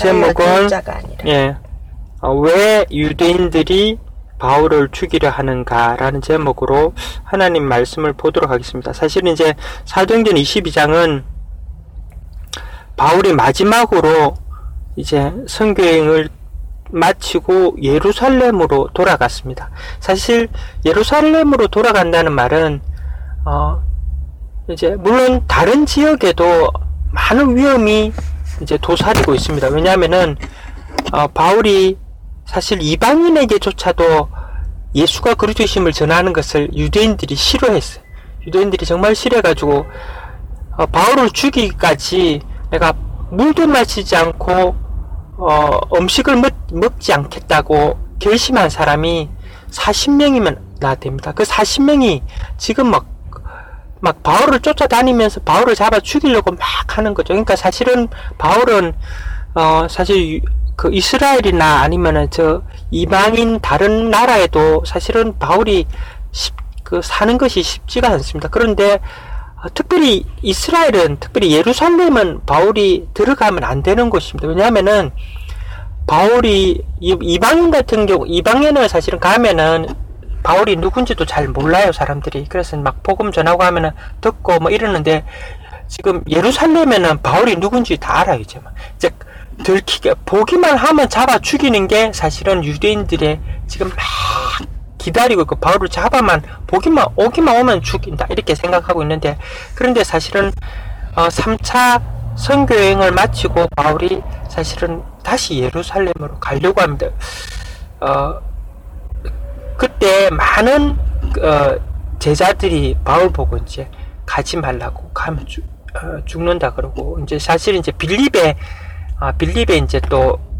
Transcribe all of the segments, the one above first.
제목은. 예, 어, 왜 유대인들이 바울을 죽이려 하는가라는 제목으로 하나님 말씀을 보도록 하겠습니다. 사실은 이제 사도행전 22장은 바울이 마지막으로 이제 선교행을 마치고 예루살렘으로 돌아갔습니다. 사실 예루살렘으로 돌아간다는 말은 어 이제 물론 다른 지역에도 많은 위험이 이제 도사리고 있습니다. 왜냐하면은 어, 바울이 사실 이방인에게조차도 예수가 그리스도이심을 전하는 것을 유대인들이 싫어했어요. 유대인들이 정말 싫어가지고 어, 바울을 죽이기까지 내가 물도 마시지 않고 어, 음식을 먹, 먹지 않겠다고 결심한 사람이 40명이면 나 됩니다. 그 40명이 지금 막, 막 바울을 쫓아다니면서 바울을 잡아 죽이려고 막 하는 거죠. 그러니까 사실은 바울은, 어, 사실 유- 그 이스라엘이나 아니면은 저 이방인 다른 나라에도 사실은 바울이 쉽, 그 사는 것이 쉽지가 않습니다. 그런데 어, 특별히 이스라엘은 특별히 예루살렘은 바울이 들어가면 안 되는 곳입니다. 왜냐하면은 바울이 이- 이방인 같은 경우 이방인을 사실은 가면은 바울이 누군지도 잘 몰라요 사람들이 그래서 막 복음 전하고 하면은 듣고 뭐 이러는데 지금 예루살렘에는 바울이 누군지 다 알아요 이제 막. 이제 들키게 보기만 하면 잡아 죽이는 게 사실은 유대인들의 지금 막 기다리고 있고 바울을 잡아만 보기만 오기만 오면 죽인다 이렇게 생각하고 있는데 그런데 사실은 어, 3차 선교 여행을 마치고 바울이 사실은 다시 예루살렘으로 가려고 합니다. 어, 그때 많은 어, 제자들이 바울 보고 이제 가지 말라고 가면 죽, 어, 죽는다 그러고 이제 사실 이제 빌립에 아, 빌립에 이제 또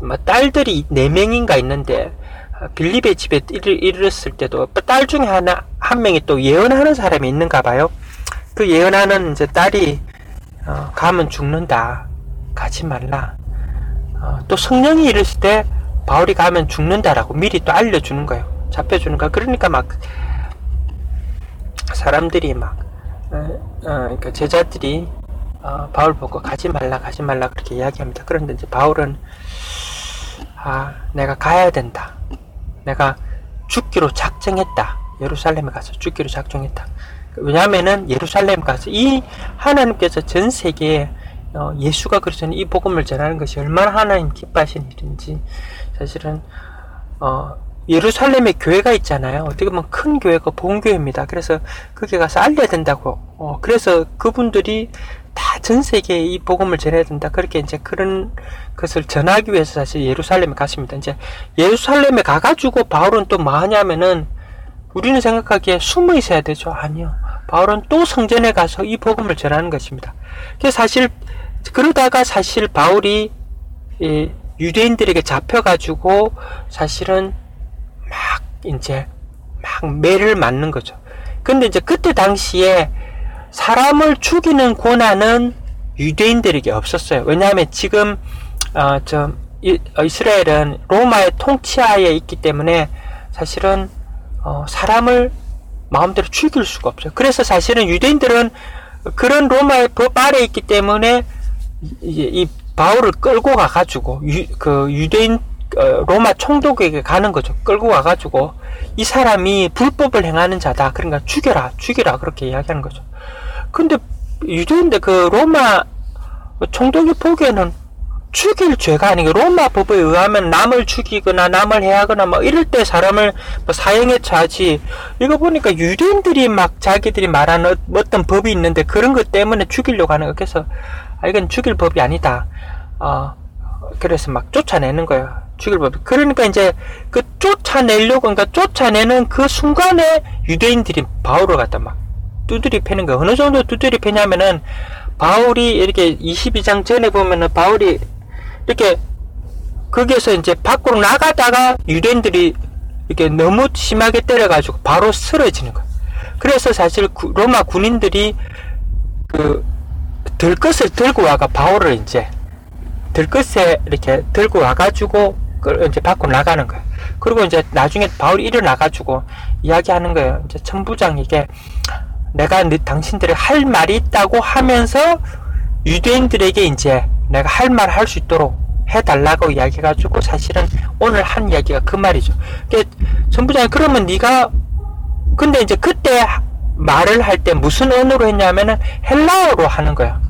뭐 딸들이 네 명인가 있는데 아, 빌립의 집에 이르, 이르렀을 때도 딸 중에 하나 한 명이 또 예언하는 사람이 있는가 봐요. 그 예언하는 이제 딸이 어, 가면 죽는다. 가지 말라. 어, 또 성령이 이르실 때 바울이 가면 죽는다라고 미리 또 알려주는 거예요. 잡혀주는 거. 그러니까 막 사람들이 막 어, 어, 그러니까 제자들이 어, 바울 보고 가지 말라, 가지 말라 그렇게 이야기합니다. 그런데 이제 바울은 아, 내가 가야 된다. 내가 죽기로 작정했다. 예루살렘에 가서 죽기로 작정했다. 왜냐하면은 예루살렘 가서 이 하나님께서 전 세계에 어, 예수가 그리스도는 이 복음을 전하는 것이 얼마나 하나님 기뻐하시는 일인지 사실은 어, 예루살렘에 교회가 있잖아요. 어떻게 보면 큰 교회가 본교회입니다. 그래서 거기 가서 알려야 된다고. 어, 그래서 그분들이 다 전 세계에 이 복음을 전해야 된다. 그렇게 이제 그런 것을 전하기 위해서 사실 예루살렘에 갔습니다. 이제 예루살렘에 가가지고 바울은 또 뭐 하냐면은 우리는 생각하기에 숨어 있어야 되죠. 아니요. 바울은 또 성전에 가서 이 복음을 전하는 것입니다. 그래서 사실 그러다가 사실 바울이 이 유대인들에게 잡혀가지고 사실은 막 이제 막 매를 맞는 거죠. 근데 이제 그때 당시에 사람을 죽이는 권한은 유대인들에게 없었어요. 왜냐하면 지금 어, 저 이, 어, 이스라엘은 로마의 통치하에 있기 때문에 사실은 어, 사람을 마음대로 죽일 수가 없어요. 그래서 사실은 유대인들은 그런 로마의 법 아래 있기 때문에 이, 이 바울을 끌고 가가지고 유, 그 유대인 어, 로마 총독에게 가는 거죠. 끌고 가가지고 이 사람이 불법을 행하는 자다. 그러니까 죽여라, 죽여라 그렇게 이야기하는 거죠. 근데 유대인들 그 로마 총독이 보기에는 죽일 죄가 아니고 로마 법에 의하면 남을 죽이거나 남을 해하거나 뭐 이럴 때 사람을 뭐 사형에 처하지 이거 보니까 유대인들이 막 자기들이 말하는 어떤 법이 있는데 그런 것 때문에 죽이려고 하는 거 그래서 아 이건 죽일 법이 아니다 어 그래서 막 쫓아내는 거예요 죽일 법 그러니까 이제 그 쫓아내려고 그러니까 쫓아내는 그 순간에 유대인들이 바울을 갖다 막 두드리 패는 거예요 어느 정도 두드리 패냐면은 바울이 이렇게 22장 전에 보면은 바울이 이렇게 거기에서 이제 밖으로 나가다가 유대인들이 이렇게 너무 심하게 때려가지고 바로 쓰러지는 거예요. 그래서 사실 구- 로마 군인들이 그 들것을 들고 와가 바울을 이제 들것에 이렇게 들고 와가지고 그 이제 밖으로 나가는 거예요. 그리고 이제 나중에 바울이 일어나가지고 이야기하는 거예요. 이제 천부장에게 내가 너, 당신들이 할 말이 있다고 하면서 유대인들에게 이제 내가 할 말 할 수 있도록 해달라고 이야기해가지고 사실은 오늘 한 이야기가 그 말이죠. 그러니까 전부장이 그러면 네가 근데 이제 그때 말을 할 때 무슨 언어로 했냐면은 헬라어로 하는 거야.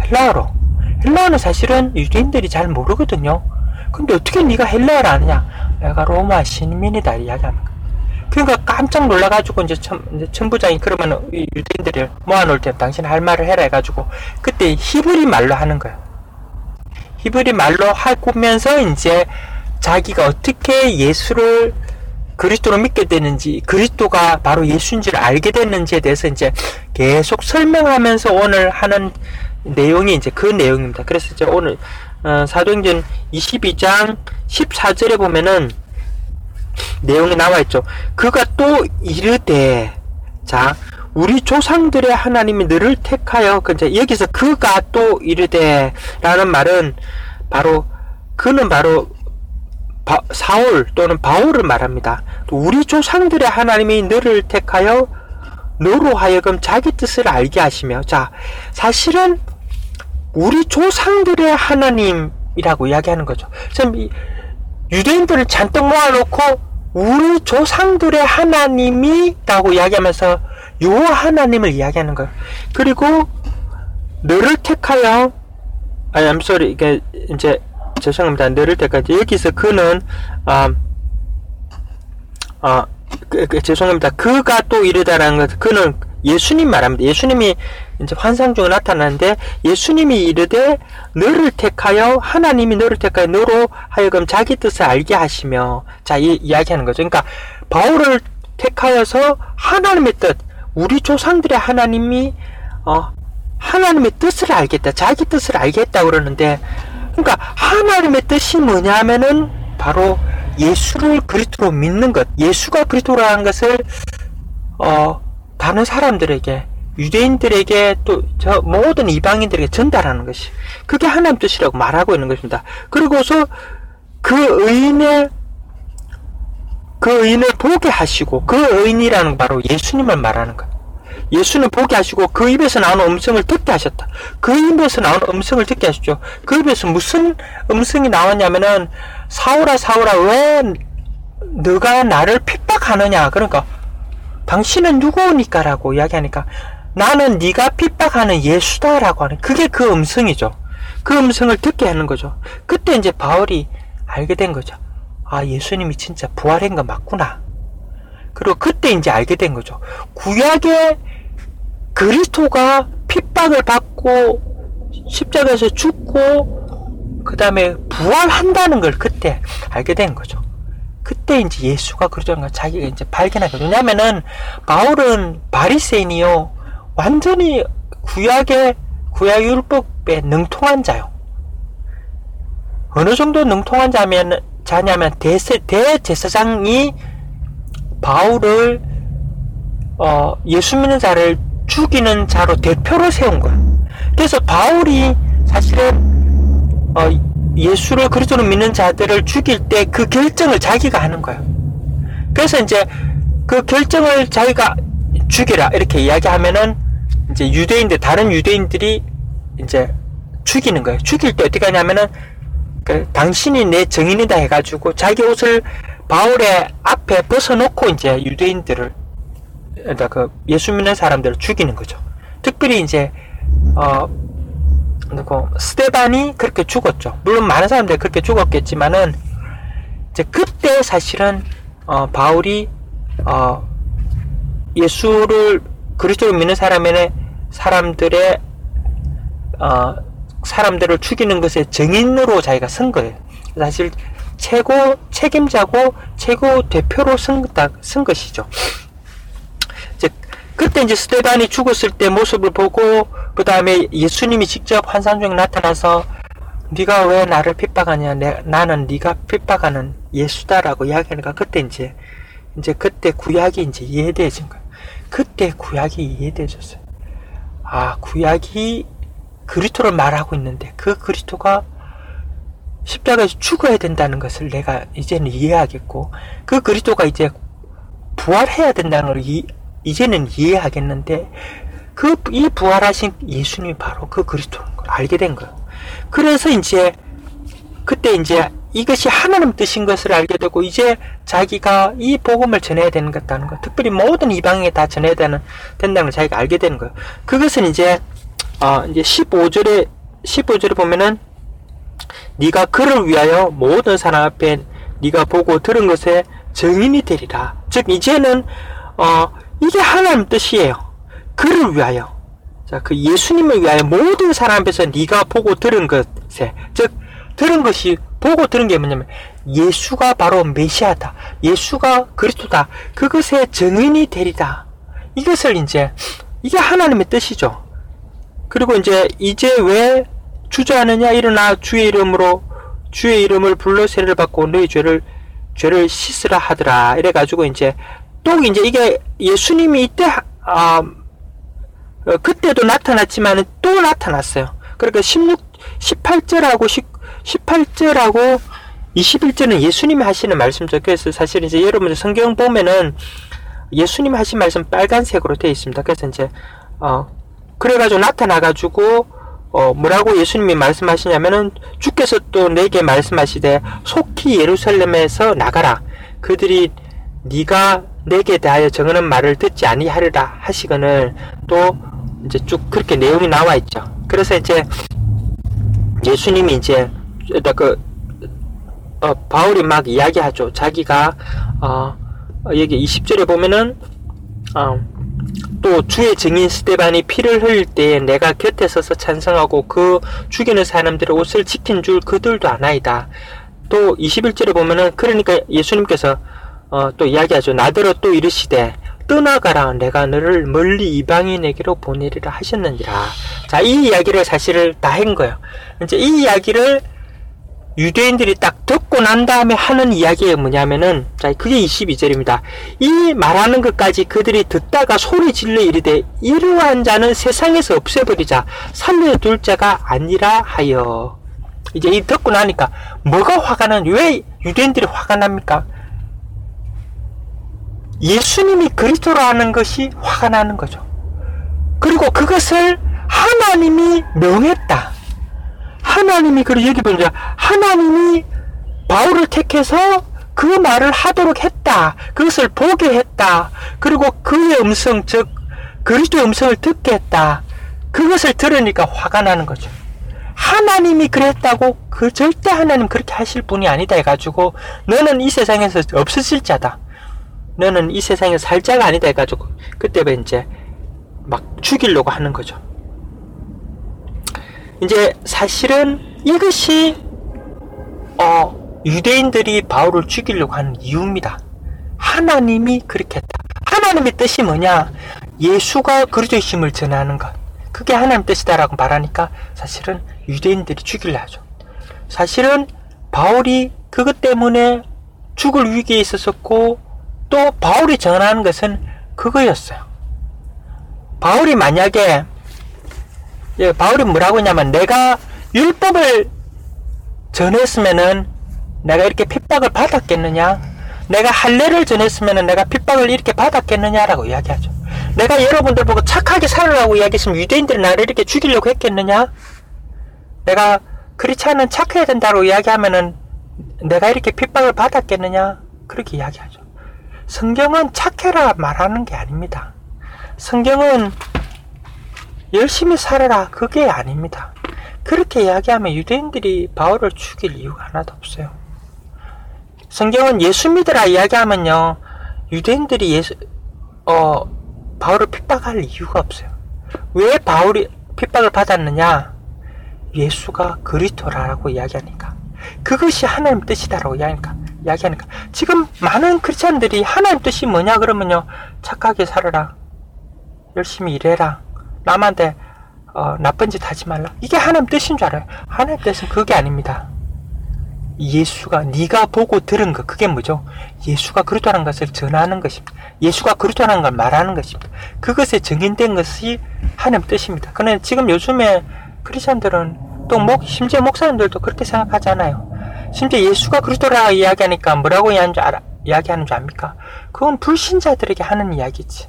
헬라어로. 헬라어는 사실은 유대인들이 잘 모르거든요. 근데 어떻게 네가 헬라어를 아느냐? 내가 로마 시민이다 거야. 그러니까 깜짝 놀라가지고 이제 천부장이 그러면 유대인들을 모아놓을 때 당신 할 말을 해라 해가지고 그때 히브리 말로 하는 거야. 히브리 말로 하면서 이제 자기가 어떻게 예수를 그리스도로 믿게 되는지 그리스도가 바로 예수인 줄 알게 됐는지에 대해서 이제 계속 설명하면서 오늘 하는 내용이 이제 그 내용입니다. 그래서 이제 오늘 어, 사도행전 22장 14절에 보면은 내용이 나와 있죠. 그가 또 이르되 자 우리 조상들의 하나님이 너를 택하여 그 이제 여기서 그가 또 이르되라는 말은 바로 그는 바로 바, 사울 또는 바울을 말합니다. 우리 조상들의 하나님이 너를 택하여 너로 하여금 자기 뜻을 알게 하시며 자 사실은 우리 조상들의 하나님이라고 이야기하는 거죠. 참 유대인들을 잔뜩 모아놓고 우리 조상들의 하나님이라고 이야기하면서 요 하나님을 이야기하는 거예요. 그리고 너를 택하여 아니, I'm sorry. 이게 이제 죄송합니다. 너를 택하여 여기서 그는 아, 아 그, 그, 죄송합니다. 그가 또 이르다라는 것, 그는 예수님 말합니다. 예수님이 이제 환상 중에 나타나는데 예수님이 이르되 너를 택하여 하나님이 너를 택하여 너로 하여금 자기 뜻을 알게 하시며 자 이, 이야기하는 거죠. 그러니까 바울을 택하여서 하나님의 뜻 우리 조상들의 하나님이 어 하나님의 뜻을 알겠다. 자기 뜻을 알겠다 그러는데 그러니까 하나님의 뜻이 뭐냐면은 바로 예수를 그리스도로 믿는 것. 예수가 그리스도라는 것을 어 다른 사람들에게 유대인들에게 또 저 모든 이방인들에게 전달하는 것이 그게 하나님 뜻이라고 말하고 있는 것입니다. 그리고서 그 의인의 그 의인을 보게 하시고 그 의인이라는 바로 예수님을 말하는 것. 예수는 보게 하시고 그 입에서 나오는 음성을 듣게 하셨다. 그 입에서 나오는 음성을 듣게 하셨죠. 그 입에서 무슨 음성이 나왔냐면은 사울아 사울아 왜 너가 나를 핍박하느냐 그러니까 당신은 누구니까라고 이야기하니까 나는 네가 핍박하는 예수다라고 하는 그게 그 음성이죠. 그 음성을 듣게 하는 거죠. 그때 이제 바울이 알게 된 거죠. 아 예수님이 진짜 부활한 거 맞구나. 그리고 그때 이제 알게 된 거죠. 구약의 그리스도가 핍박을 받고 십자가에서 죽고 그 다음에 부활한다는 걸 그때 알게 된 거죠. 그때 이제 예수가 그러던 걸 자기가 이제 발견하게 왜냐면은 바울은 바리새인이요 완전히 구약의 구약 율법에 능통한 자요. 어느 정도 능통한 자면 자냐면 대세 대제사장이 바울을 어, 예수 믿는 자를 죽이는 자로 대표로 세운 거야. 그래서 바울이 사실은 어, 예수를 그리스도로 믿는 자들을 죽일 때 그 결정을 자기가 하는 거야. 그래서 이제 그 결정을 자기가 죽이라 이렇게 이야기하면은 이제 유대인들 다른 유대인들이 이제 죽이는 거예요. 죽일 때 어떻게 하냐면은 그 당신이 내 정인이다 해가지고 자기 옷을 바울의 앞에 벗어놓고 이제 유대인들을 그러니까 그 예수 믿는 사람들을 죽이는 거죠. 특별히 이제 어그 스테반이 그렇게 죽었죠. 물론 많은 사람들이 그렇게 죽었겠지만은 이제 그때 사실은 어 바울이 어 예수를 그리스도를 믿는 사람의 사람들의 어 사람들을 죽이는 것에 증인으로 자기가 쓴 거예요. 사실 최고 책임자고 최고 대표로 쓴, 쓴 것이죠. 이제 그때 이제 스테반이 죽었을 때 모습을 보고 그 다음에 예수님이 직접 환상 중에 나타나서 네가 왜 나를 핍박하냐? 내, 나는 네가 핍박하는 예수다라고 이야기하니까 그때 이제 이제 그때 구약이 이제 이해되어진 거예요. 그때 구약이 이해되어졌어요. 아 구약이 그리스도를 말하고 있는데 그 그리스도가 십자가에서 죽어야 된다는 것을 내가 이제는 이해하겠고 그 그리스도가 이제 부활해야 된다는 걸 이, 이제는 이해하겠는데 그 이 부활하신 예수님이 바로 그 그리스도인 걸 알게 된 거예요. 그래서 이제 그때 이제 이것이 하나님 뜻인 것을 알게 되고 이제 자기가 이 복음을 전해야 되는 것다는 거. 특별히 모든 이방에 다 전해야 되는 된다는 걸 자기가 알게 되는 거예요. 그것은 이제 어 이제 15절에 15절에 보면은 네가 그를 위하여 모든 사람 앞에 네가 보고 들은 것에 증인이 되리라. 즉 이제는 어 이게 하나님 뜻이에요. 그를 위하여. 자, 그 예수님을 위하여 모든 사람 앞에서 네가 보고 들은 것에 즉 들은 것이 보고 들은 게 뭐냐면 예수가 바로 메시아다. 예수가 그리스도다. 그것의 증인이 되리다. 이것을 이제 이게 하나님의 뜻이죠. 그리고 이제 이제 왜 주저하느냐 일어나 주의 이름으로 주의 이름을 불러 세례를 받고 너희 죄를 죄를 씻으라 하더라. 이래 가지고 이제 또 이제 이게 예수님이 이때 아 어, 그때도 나타났지만 또 나타났어요. 그러니까 16 18절하고 10 18절하고 21절은 예수님이 하시는 말씀죠. 그래서 사실 이제 여러분들 성경 보면은 예수님 하신 말씀 빨간색으로 되어 있습니다. 그래서 이제 어 그래가지고 나타나가지고 어 뭐라고 예수님이 말씀하시냐면은 주께서 또 내게 말씀하시되 속히 예루살렘에서 나가라. 그들이 네가 내게 대하여 정하는 말을 듣지 아니하리라 하시거늘 또 이제 쭉 그렇게 내용이 나와 있죠. 그래서 이제 예수님이 이제 그 어, 바울이 막 이야기하죠. 자기가 어, 여기 20절에 보면은 어, 또 주의 증인 스테반이 피를 흘릴 때에 내가 곁에 서서 찬성하고 그 죽이는 사람들의 옷을 지킨 줄 그들도 아나이다. 또 21절에 보면은 그러니까 예수님께서 어, 또 이야기하죠. 나더러 또 이르시되 떠나가라 내가 너를 멀리 이방인에게로 보내리라 하셨느니라. 자, 이 이야기를 사실을 다 한 거예요. 이제 이 이야기를 유대인들이 딱 듣고 난 다음에 하는 이야기가 뭐냐면은 자 그게 22절입니다. 이 말하는 것까지 그들이 듣다가 소리 질러 이르되 이러한 자는 세상에서 없애버리자 살려둘 자가 아니라 하여 이제 이 듣고 나니까 뭐가 화가 나는 왜 유대인들이 화가 납니까? 예수님이 그리스도라는 것이 화가 나는 거죠. 그리고 그것을 하나님이 명했다. 하나님이 그리고 여기 보자 하나님이 바울을 택해서 그 말을 하도록 했다. 그것을 보게 했다. 그리고 그의 음성 즉 그리스도의 음성을 듣게 했다. 그것을 들으니까 화가 나는 거죠. 하나님이 그랬다고 그 절대 하나님 그렇게 하실 분이 아니다 해가지고 너는 이 세상에서 없으실 자다. 너는 이 세상에서 살 자가 아니다 해가지고 그때부터 이제 막 죽이려고 하는 거죠. 이제 사실은 이것이 어, 유대인들이 바울을 죽이려고 하는 이유입니다. 하나님이 그렇게 했다. 하나님의 뜻이 뭐냐? 예수가 그리스도이심을 전하는 것. 그게 하나님 뜻이다라고 말하니까 사실은 유대인들이 죽이려 하죠. 사실은 바울이 그것 때문에 죽을 위기에 있었었고 또 바울이 전하는 것은 그거였어요. 바울이 만약에 예, 바울이 뭐라고 했냐면 내가 율법을 전했으면은 내가 이렇게 핍박을 받았겠느냐? 내가 할례를 전했으면은 내가 핍박을 이렇게 받았겠느냐라고 이야기하죠. 내가 여러분들 보고 착하게 살으라고 이야기했으면 유대인들이 나를 이렇게 죽이려고 했겠느냐? 내가 그렇지 않은 착해야 된다고 이야기하면은 내가 이렇게 핍박을 받았겠느냐? 그렇게 이야기하죠. 성경은 착해라 말하는 게 아닙니다. 성경은 열심히 살아라 그게 아닙니다. 그렇게 이야기하면 유대인들이 바울을 죽일 이유가 하나도 없어요. 성경은 예수 믿으라 이야기하면요 유대인들이 예수 어 바울을 핍박할 이유가 없어요. 왜 바울이 핍박을 받았느냐? 예수가 그리스도라고 이야기하니까 그것이 하나님 뜻이다라고 이야기하니까 이야기하니까 지금 많은 크리스천들이 하나님 뜻이 뭐냐 그러면요 착하게 살아라 열심히 일해라 남한테 어, 나쁜 짓 하지 말라. 이게 하나님 뜻인 줄 알아요. 하나님 뜻은 그게 아닙니다. 예수가 네가 보고 들은 것 그게 뭐죠? 예수가 그리스도라는 것을 전하는 것입니다. 예수가 그리스도라는 걸 말하는 것입니다. 그것에 정인된 것이 하나님 뜻입니다. 그런데 지금 요즘에 크리스천들은 또 목, 심지어 목사님들도 그렇게 생각하잖아요. 심지어 예수가 그리스도라 이야기하니까 뭐라고 이야기하는 줄, 알아, 이야기하는 줄 압니까? 그건 불신자들에게 하는 이야기지.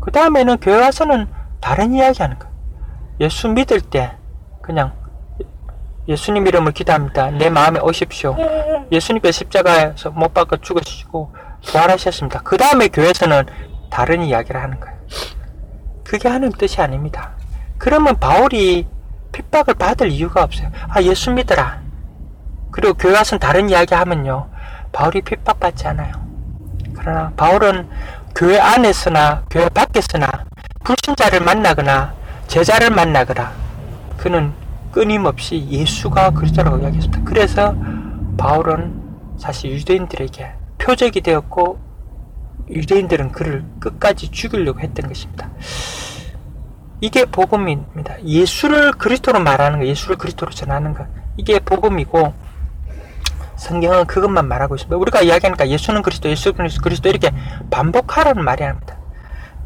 그 다음에는 교회 와서는 다른 이야기 하는 거예요. 예수 믿을 때 그냥 예수님 이름을 기도합니다. 내 마음에 오십시오. 예수님께서 십자가에서 못 박아 죽으시고 부활하셨습니다. 그 다음에 교회에서는 다른 이야기를 하는 거예요. 그게 하는 뜻이 아닙니다. 그러면 바울이 핍박을 받을 이유가 없어요. 아, 예수 믿어라. 그리고 교회 와서 다른 이야기 하면요. 바울이 핍박받지 않아요. 그러나 바울은 교회 안에서나 교회 밖에서나 불신자를 만나거나 제자를 만나거나 그는 끊임없이 예수가 그리스도라고 이야기했습니다. 그래서 바울은 사실 유대인들에게 표적이 되었고 유대인들은 그를 끝까지 죽이려고 했던 것입니다. 이게 복음입니다. 예수를 그리스도로 말하는 것, 예수를 그리스도로 전하는 것. 이게 복음이고 성경은 그것만 말하고 있습니다. 우리가 이야기하니까 예수는 그리스도, 예수 그리스도, 그리스도 이렇게 반복하라는 말이 아닙니다.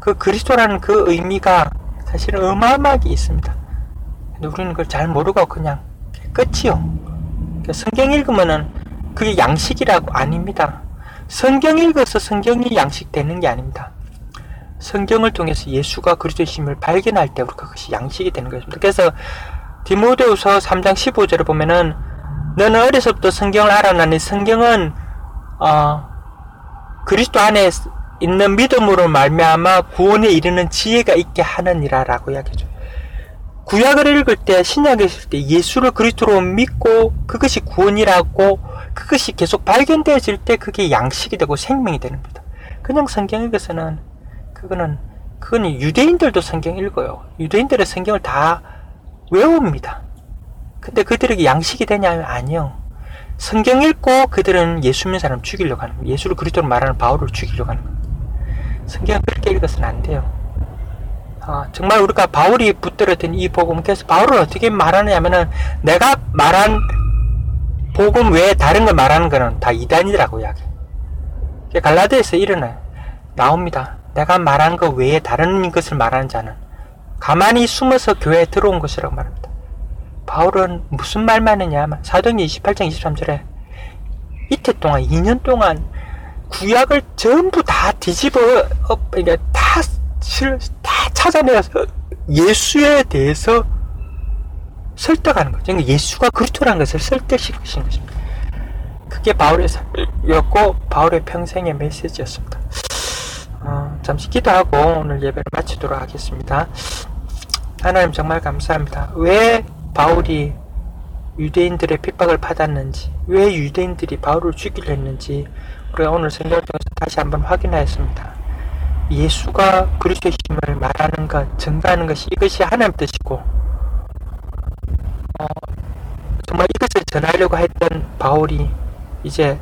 그 그리스도라는 그 의미가 사실은 어마어마하게 있습니다. 근데 우리는 그걸 잘 모르고 그냥 끝이요. 그러니까 성경 읽으면은 그게 양식이라고 아닙니다. 성경 읽어서 성경이 양식되는 게 아닙니다. 성경을 통해서 예수가 그리스도이심을 발견할 때 우리가 그것이 양식이 되는 것입니다. 그래서 디모데후서 3장 15절을 보면은 너는 어려서부터 성경을 알아나니 성경은 어, 그리스도 안에 있는 믿음으로 말미암아 구원에 이르는 지혜가 있게 하느니라라고 이야기해줘요. 구약을 읽을 때 신약을 읽을 때 예수를 그리스도로 믿고 그것이 구원이라고 그것이 계속 발견되어질 때 그게 양식이 되고 생명이 되는 겁니다. 그냥 성경 읽어서는 그거는 그거는 유대인들도 성경 읽어요. 유대인들의 성경을 다 외웁니다. 근데 그들에게 양식이 되냐면 아니요. 성경 읽고 그들은 예수 믿는 사람 죽이려고 하는 거예요. 예수를 그리스도로 말하는 바울을 죽이려고 하는 거예요. 성경 그렇게 읽어서는 안 돼요. 아, 정말 우리가 바울이 붙들었던 이 복음, 그래서 바울은 어떻게 말하느냐면은 내가 말한 복음 외에 다른 걸 말하는 거는 다 이단이라고 이야기. 갈라디아에서 일어나요. 나옵니다. 내가 말한 것 외에 다른 것을 말하는 자는 가만히 숨어서 교회에 들어온 것이라고 말합니다. 바울은 무슨 말만 했냐? 사도행전 28장 23절에 이태 동안 2년 동안 구약을 전부 다 뒤집어 엎, 그러니까 다, 실, 다 찾아내서 예수에 대해서 설득하는 거죠. 그러니까 예수가 그리스도라는 것을 설득시키신 것입니다. 그게 바울의 삶이었고 바울의 평생의 메시지였습니다. 어, 잠시 기도하고 오늘 예배를 마치도록 하겠습니다. 하나님 정말 감사합니다. 왜 바울이 유대인들의 핍박을 받았는지, 왜 유대인들이 바울을 죽이려 했는지 우리가 오늘 성경을 통해서 다시 한번 확인하였습니다. 예수가 그리스도의 힘을 말하는 것, 증가하는 것이 이것이 하나님 뜻이고 어, 정말 이것을 전하려고 했던 바울이 이제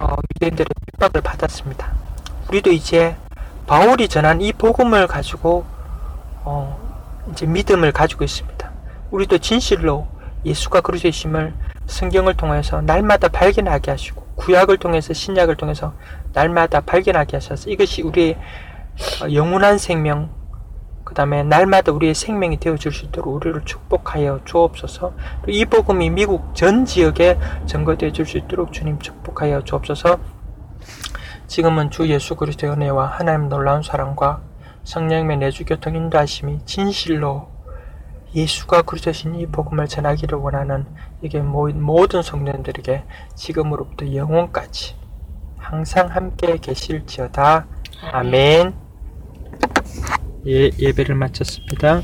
어, 유대인들의 핍박을 받았습니다. 우리도 이제 바울이 전한 이 복음을 가지고 어, 이제 믿음을 가지고 있습니다. 우리도 진실로 예수가 그리스도이심을 성경을 통해서 날마다 발견하게 하시고 구약을 통해서 신약을 통해서 날마다 발견하게 하셔서 이것이 우리의 어, 영원한 생명 그 다음에 날마다 우리의 생명이 되어줄 수 있도록 우리를 축복하여 주옵소서. 이 복음이 미국 전 지역에 전거되어 줄 수 있도록 주님 축복하여 주옵소서. 지금은 주 예수 그리스도의 은혜와 하나님 놀라운 사랑과 성령의 내주 교통 인도하심이 진실로 예수가 그리스도신 이 복음을 전하기를 원하는 이게 모든 성도들에게 지금으로부터 영원까지 항상 함께 계실지어다. 아멘. 예, 예배를 마쳤습니다.